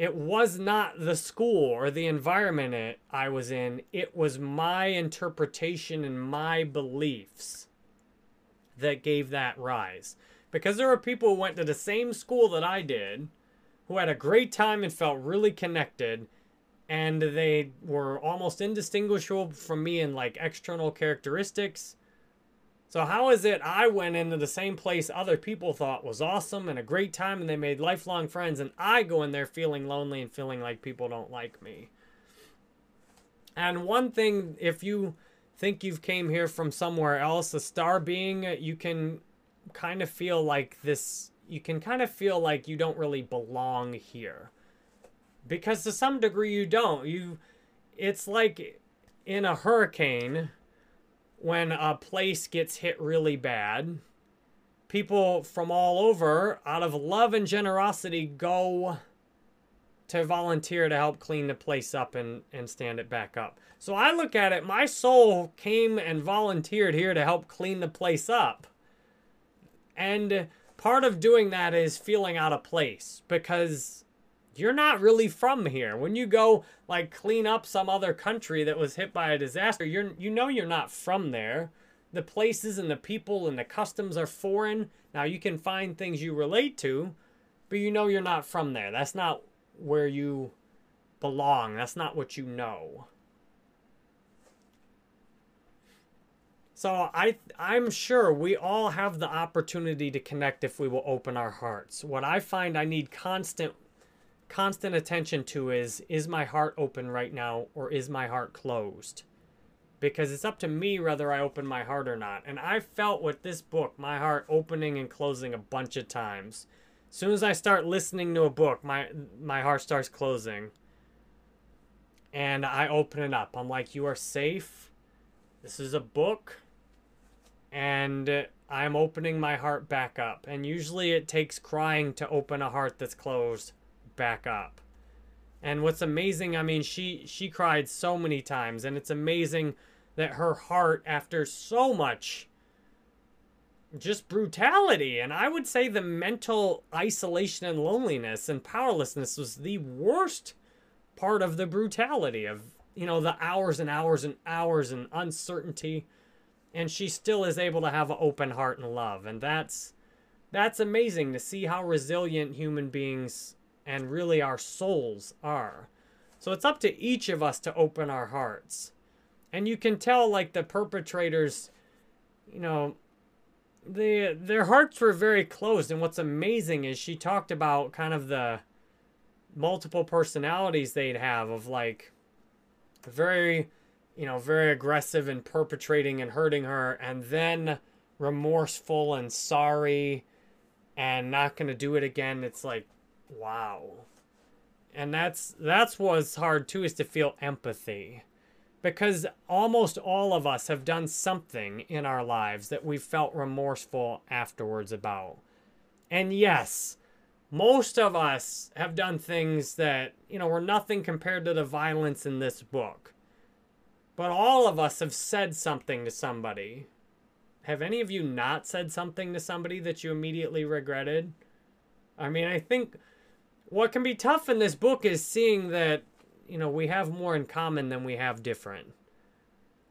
It was not the school or the environment it, I was in, it was my interpretation and my beliefs that gave that rise. Because there were people who went to the same school that I did, who had a great time and felt really connected, and they were almost indistinguishable from me in like external characteristics so how is it I went into the same place other people thought was awesome and a great time and they made lifelong friends and I go in there feeling lonely and feeling like people don't like me? And one thing if you think you've came here from somewhere else, a star being, you can kind of feel like this you can kind of feel like you don't really belong here. Because to some degree you don't. You it's like in a hurricane when a place gets hit really bad, people from all over, out of love and generosity, go to volunteer to help clean the place up and, and stand it back up. So I look at it, my soul came and volunteered here to help clean the place up. And part of doing that is feeling out of place because you're not really from here. When you go like clean up some other country that was hit by a disaster, you're you know you're not from there. The places and the people and the customs are foreign. Now you can find things you relate to, but you know you're not from there. That's not where you belong. That's not what you know. So I I'm sure we all have the opportunity to connect if we will open our hearts. What I find I need constant constant attention to is is my heart open right now or is my heart closed? Because it's up to me whether I open my heart or not. And I felt with this book my heart opening and closing a bunch of times. As soon as I start listening to a book, my my heart starts closing. And I open it up. I'm like, "You are safe. This is a book and I'm opening my heart back up. And usually it takes crying to open a heart that's closed back up. And what's amazing, I mean, she she cried so many times and it's amazing that her heart after so much just brutality and I would say the mental isolation and loneliness and powerlessness was the worst part of the brutality of you know the hours and hours and hours and uncertainty and she still is able to have an open heart and love and that's that's amazing to see how resilient human beings and really our souls are. So it's up to each of us to open our hearts. And you can tell like the perpetrators you know the their hearts were very closed. And what's amazing is she talked about kind of the multiple personalities they'd have of like very you know, very aggressive and perpetrating and hurting her, and then remorseful and sorry and not going to do it again. It's like, wow. And that's that's what's hard too is to feel empathy. Because almost all of us have done something in our lives that we felt remorseful afterwards about. And yes, most of us have done things that, you know, were nothing compared to the violence in this book. But all of us have said something to somebody. Have any of you not said something to somebody that you immediately regretted? I mean, I think what can be tough in this book is seeing that, you know, we have more in common than we have different.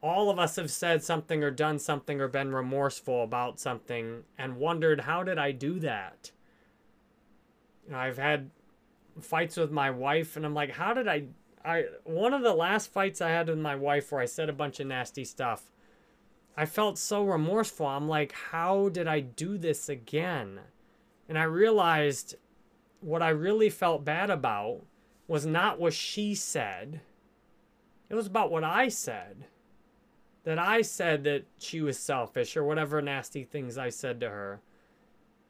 All of us have said something or done something or been remorseful about something and wondered, how did I do that? You know, I've had fights with my wife and I'm like, how did I I one of the last fights I had with my wife where I said a bunch of nasty stuff. I felt so remorseful. I'm like, how did I do this again? And I realized what I really felt bad about was not what she said. It was about what I said. That I said that she was selfish or whatever nasty things I said to her.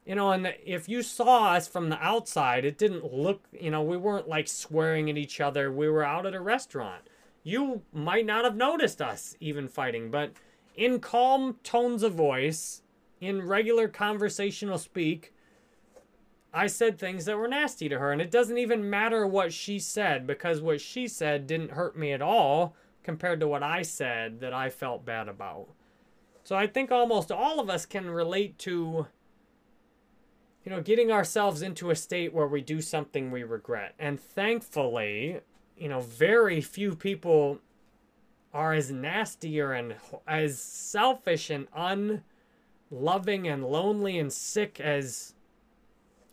You know, and if you saw us from the outside, it didn't look, you know, we weren't like swearing at each other. We were out at a restaurant. You might not have noticed us even fighting, but in calm tones of voice, in regular conversational speak, I said things that were nasty to her. And it doesn't even matter what she said because what she said didn't hurt me at all compared to what I said that I felt bad about. So I think almost all of us can relate to you know, getting ourselves into a state where we do something we regret. And thankfully, you know, very few people are as nastier and as selfish and unloving and lonely and sick as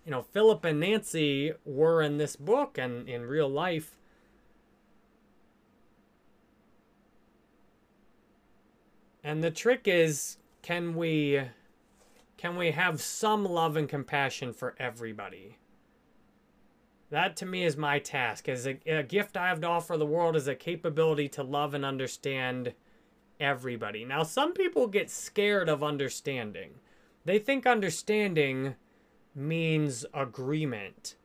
you know Philip and Nancy were in this book and in real life. And the trick is can we can we have some love and compassion for everybody? That to me is my task. As a, a, gift I have to offer the world is a capability to love and understand everybody. Now, some people get scared of understanding. They think understanding means agreement.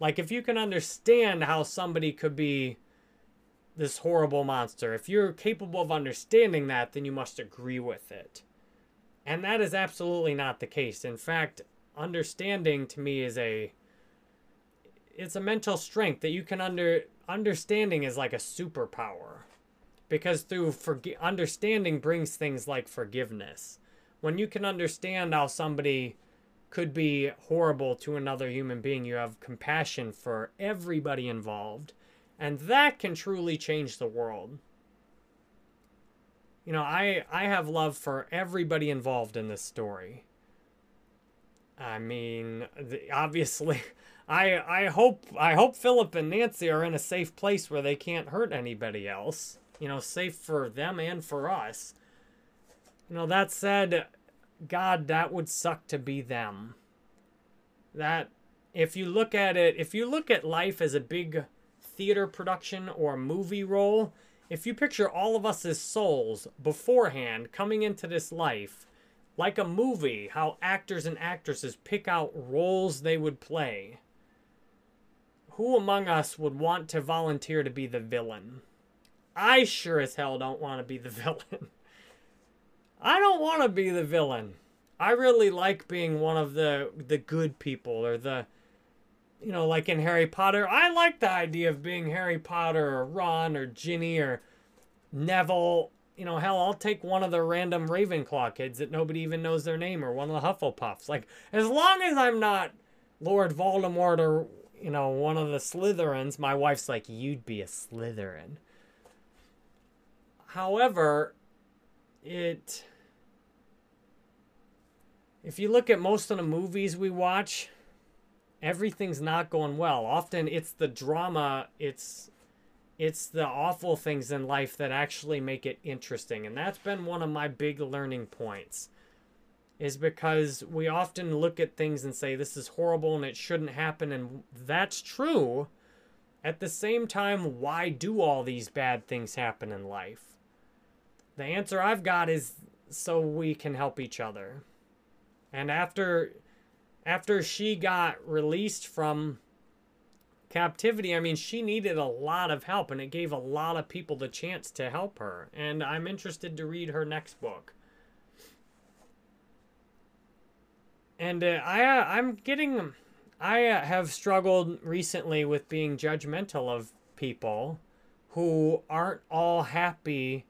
Like if you can understand how somebody could be this horrible monster, if you're capable of understanding that, then you must agree with it. And that is absolutely not the case. In fact, understanding to me is a it's a mental strength that you can under understanding is like a superpower because through forg- understanding brings things like forgiveness when you can understand how somebody could be horrible to another human being. You have compassion for everybody involved. And that can truly change the world. You know, I, I have love for everybody involved in this story. I mean, the, obviously, I I hope I hope Philip and Nancy are in a safe place where they can't hurt anybody else. You know, safe for them and for us. You know, that said, God, that would suck to be them. That if you look at it, if you look at life as a big theater production or movie role, if you picture all of us as souls beforehand coming into this life, like a movie, how actors and actresses pick out roles they would play, who among us would want to volunteer to be the villain? I sure as hell don't want to be the villain. I don't want to be the villain. I really like being one of the the good people or the you know, like in Harry Potter. I like the idea of being Harry Potter or Ron or Ginny or Neville. You know, hell, I'll take one of the random Ravenclaw kids that nobody even knows their name or one of the Hufflepuffs. Like, as long as I'm not Lord Voldemort or, you know, one of the Slytherins, my wife's like, you'd be a Slytherin. However, it if you look at most of the movies we watch, everything's not going well. Often it's the drama, it's it's the awful things in life that actually make it interesting. And that's been one of my big learning points. Is because we often look at things and say this is horrible and it shouldn't happen and that's true. At the same time, why do all these bad things happen in life? The answer I've got is so we can help each other. And after after she got released from captivity, I mean, she needed a lot of help and it gave a lot of people the chance to help her. And I'm interested to read her next book. And uh, I uh, I'm getting I uh, have struggled recently with being judgmental of people who aren't all happy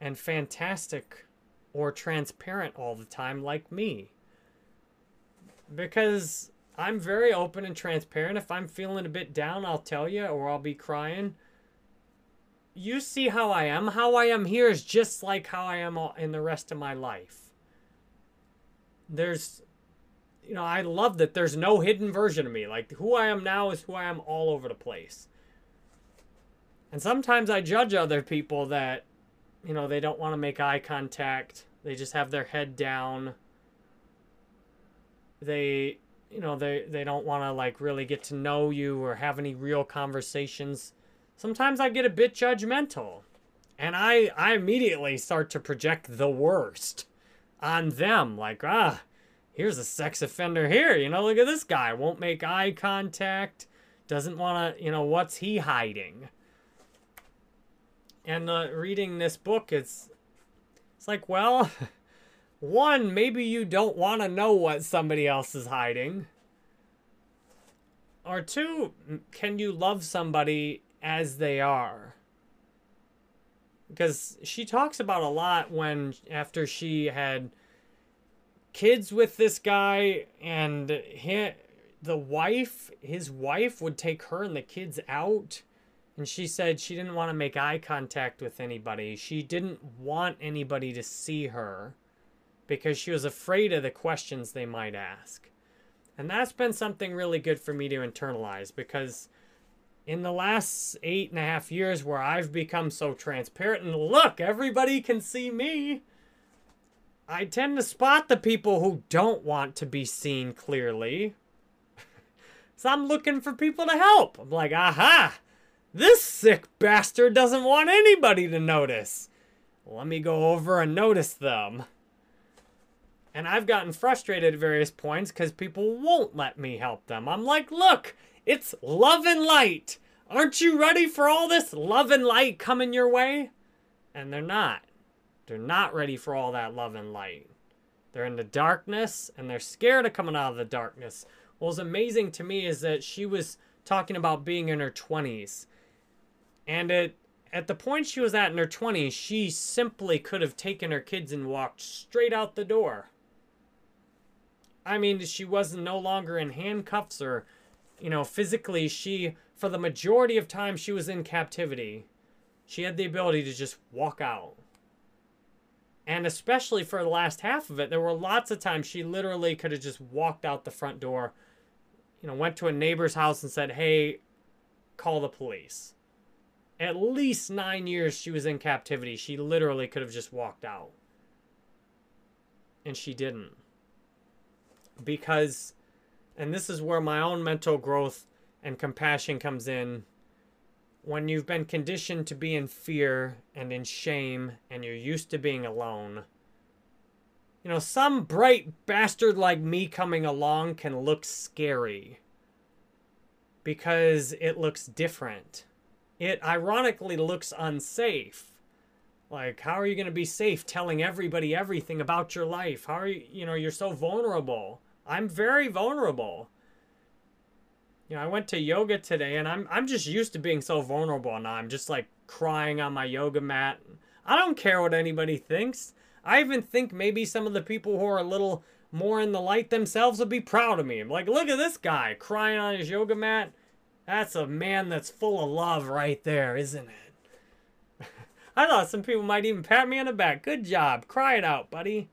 and fantastic or transparent all the time like me because I'm very open and transparent. If I'm feeling a bit down, I'll tell you or I'll be crying. You see how I am. How I am here is just like how I am in the rest of my life. There's, you know, I love that there's no hidden version of me. Like who I am now is who I am all over the place. And sometimes I judge other people that, you know, they don't want to make eye contact. They just have their head down they you know they they don't want to like really get to know you or have any real conversations. Sometimes i get a bit judgmental and i i immediately start to project the worst on them. Like ah here's a sex offender here you know look at this guy won't make eye contact doesn't want to you know what's he hiding? And uh, reading this book it's it's like well One, maybe you don't want to know what somebody else is hiding. Or two, can you love somebody as they are? Because she talks about a lot when, after she had kids with this guy and he, the wife, his wife would take her and the kids out. And she said she didn't want to make eye contact with anybody. She didn't want anybody to see her because she was afraid of the questions they might ask. And that's been something really good for me to internalize because in the last eight and a half years where I've become so transparent and look, everybody can see me, I tend to spot the people who don't want to be seen clearly. so I'm looking for people to help. I'm like, aha, this sick bastard doesn't want anybody to notice. Let me go over and notice them. And I've gotten frustrated at various points because people won't let me help them. I'm like, look, it's love and light. Aren't you ready for all this love and light coming your way? And they're not. They're not ready for all that love and light. They're in the darkness and they're scared of coming out of the darkness. What's amazing to me is that she was talking about being in her 20s. And it, at the point she was at in her 20s, she simply could have taken her kids and walked straight out the door I mean, she wasn't no longer in handcuffs or, you know, physically, she, for the majority of time she was in captivity, she had the ability to just walk out. And especially for the last half of it, there were lots of times she literally could have just walked out the front door, you know, went to a neighbor's house and said, hey, call the police. At least nine years she was in captivity. She literally could have just walked out. And she didn't. Because, and this is where my own mental growth and compassion comes in when you've been conditioned to be in fear and in shame and you're used to being alone, you know, some bright bastard like me coming along can look scary because it looks different. It ironically looks unsafe. Like, how are you going to be safe telling everybody everything about your life? How are you, you know, you're so vulnerable. I'm very vulnerable you know, I went to yoga today and I'm I'm just used to being so vulnerable now. I'm just like crying on my yoga mat. I don't care what anybody thinks. I even think maybe some of the people who are a little more in the light themselves would be proud of me. I'm like, look at this guy crying on his yoga mat. That's a man that's full of love right there, isn't it? I thought some people might even pat me on the back. Good job. Cry it out, buddy.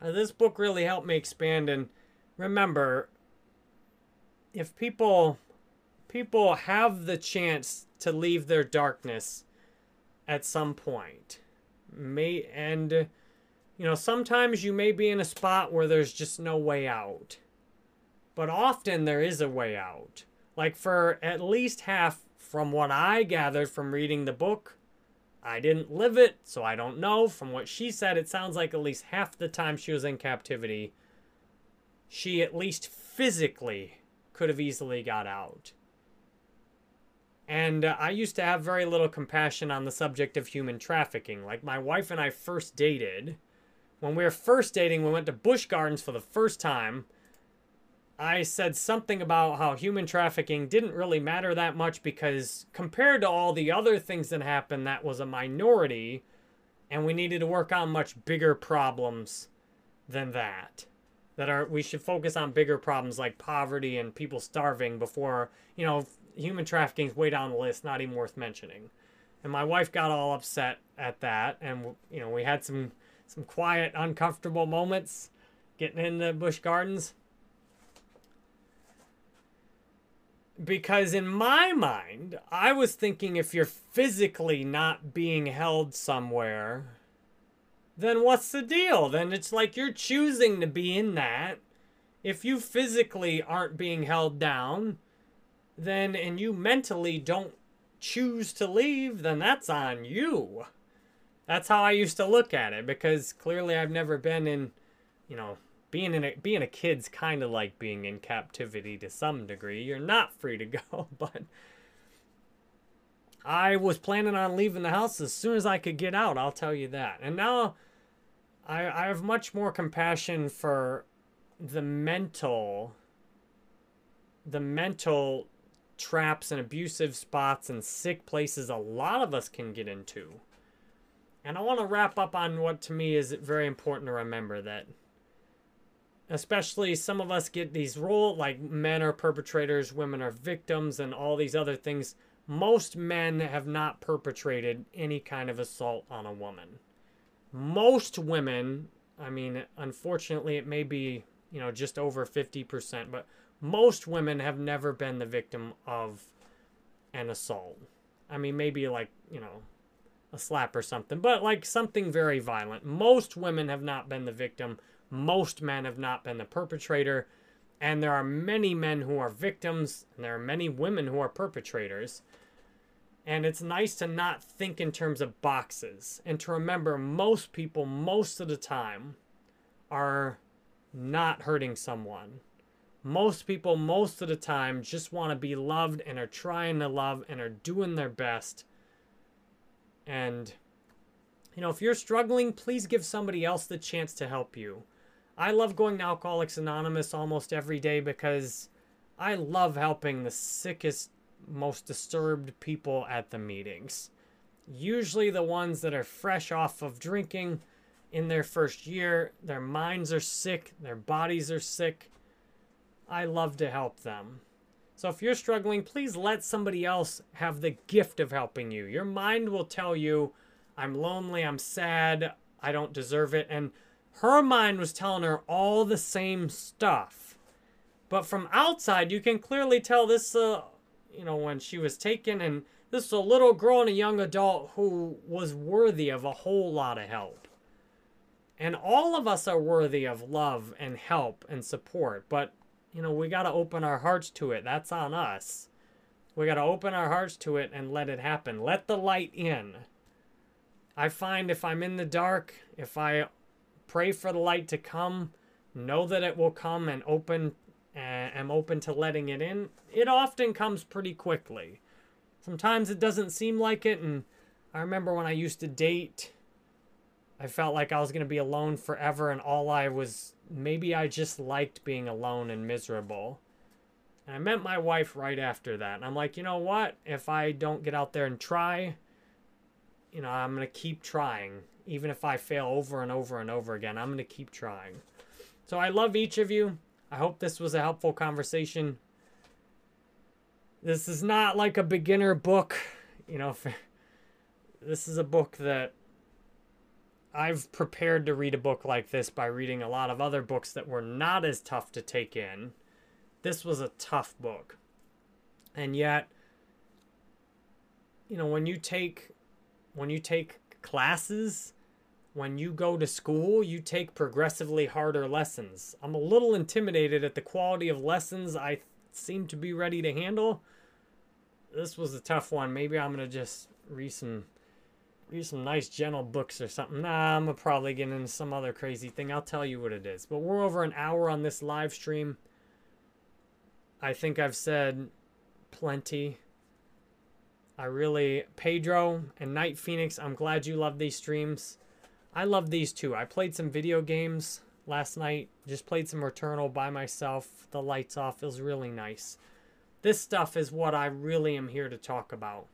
Uh, this book really helped me expand and remember if people people have the chance to leave their darkness at some point may and you know sometimes you may be in a spot where there's just no way out but often there is a way out like for at least half from what i gathered from reading the book i didn't live it so i don't know from what she said it sounds like at least half the time she was in captivity she at least physically could have easily got out. And uh, I used to have very little compassion on the subject of human trafficking. Like my wife and I first dated, when we were first dating, we went to Busch Gardens for the first time. I said something about how human trafficking didn't really matter that much because compared to all the other things that happened, that was a minority, and we needed to work on much bigger problems than that. That are we should focus on bigger problems like poverty and people starving before you know human trafficking is way down the list not even worth mentioning. And my wife got all upset at that and you know we had some some quiet uncomfortable moments getting in the busch gardens because in my mind i was thinking if you're physically not being held somewhere then what's the deal? Then it's like you're choosing to be in that. If you physically aren't being held down, then and you mentally don't choose to leave, then that's on you. That's how I used to look at it because clearly I've never been in, you know, being in a being a kid's kind of like being in captivity to some degree. You're not free to go, but I was planning on leaving the house as soon as I could get out, I'll tell you that. And now I, I have much more compassion for the mental the mental traps and abusive spots and sick places a lot of us can get into. And I want to wrap up on what to me is very important to remember that especially some of us get these role like men are perpetrators, women are victims and all these other things most men have not perpetrated any kind of assault on a woman. Most women, I mean, unfortunately, it may be, you know, just over 50%, but most women have never been the victim of an assault. I mean, maybe like, you know, a slap or something, but like something very violent. Most women have not been the victim. Most men have not been the perpetrator. And there are many men who are victims, and there are many women who are perpetrators. And it's nice to not think in terms of boxes and to remember most people, most of the time, are not hurting someone. Most people, most of the time, just want to be loved and are trying to love and are doing their best. And, you know, if you're struggling, please give somebody else the chance to help you. I love going to Alcoholics Anonymous almost every day because I love helping the sickest, most disturbed people at the meetings. Usually the ones that are fresh off of drinking in their first year. Their minds are sick, their bodies are sick. I love to help them. So if you're struggling, please let somebody else have the gift of helping you. Your mind will tell you, I'm lonely, I'm sad, I don't deserve it. And her mind was telling her all the same stuff. But from outside, you can clearly tell this, uh, you know, when she was taken, and this is a little girl and a young adult who was worthy of a whole lot of help. And all of us are worthy of love and help and support. But, you know, we got to open our hearts to it. That's on us. We got to open our hearts to it and let it happen. Let the light in. I find if I'm in the dark, if I pray for the light to come, know that it will come and open and am open to letting it in, it often comes pretty quickly. Sometimes it doesn't seem like it and I remember when I used to date I felt like I was going to be alone forever and all I was maybe I just liked being alone and miserable. And I met my wife right after that. And I'm like, you know what? If I don't get out there and try, you know, I'm going to keep trying. Even if I fail over and over and over again, I'm going to keep trying. So I love each of you. I hope this was a helpful conversation. This is not like a beginner book. You know, this is a book that I've prepared to read a book like this by reading a lot of other books that were not as tough to take in. This was a tough book. And yet, you know, when you take when you take classes, when you go to school, you take progressively harder lessons. I'm a little intimidated at the quality of lessons I seem to be ready to handle. This was a tough one. Maybe I'm going to just read some read some nice gentle books or something. Nah, I'm gonna probably get into some other crazy thing. I'll tell you what it is. But we're over an hour on this live stream. I think I've said plenty. I really, Pedro and Night Phoenix, I'm glad you love these streams. I love these too. I played some video games last night. Just played some Returnal by myself. The lights off feels really nice. This stuff is what I really am here to talk about.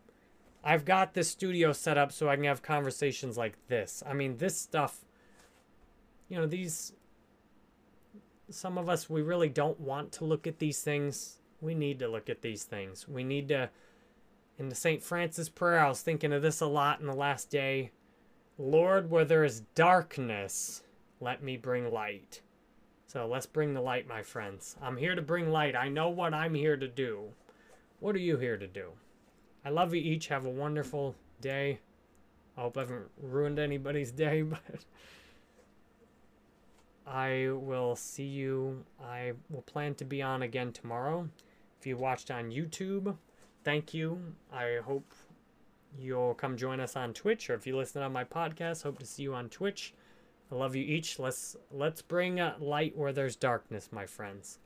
I've got this studio set up so I can have conversations like this. I mean, this stuff, you know, these, some of us, we really don't want to look at these things. We need to look at these things. We need to, in the St. Francis prayer, I was thinking of this a lot in the last day. Lord, where there is darkness, let me bring light. So let's bring the light, my friends. I'm here to bring light. I know what I'm here to do. What are you here to do? I love you each. Have a wonderful day. I hope I haven't ruined anybody's day, but I will see you. I will plan to be on again tomorrow. If you watched on YouTube, thank you. I hope you'll come join us on Twitch, or if you listen on my podcast, hope to see you on Twitch. I love you each. Let's let's bring light where there's darkness, my friends.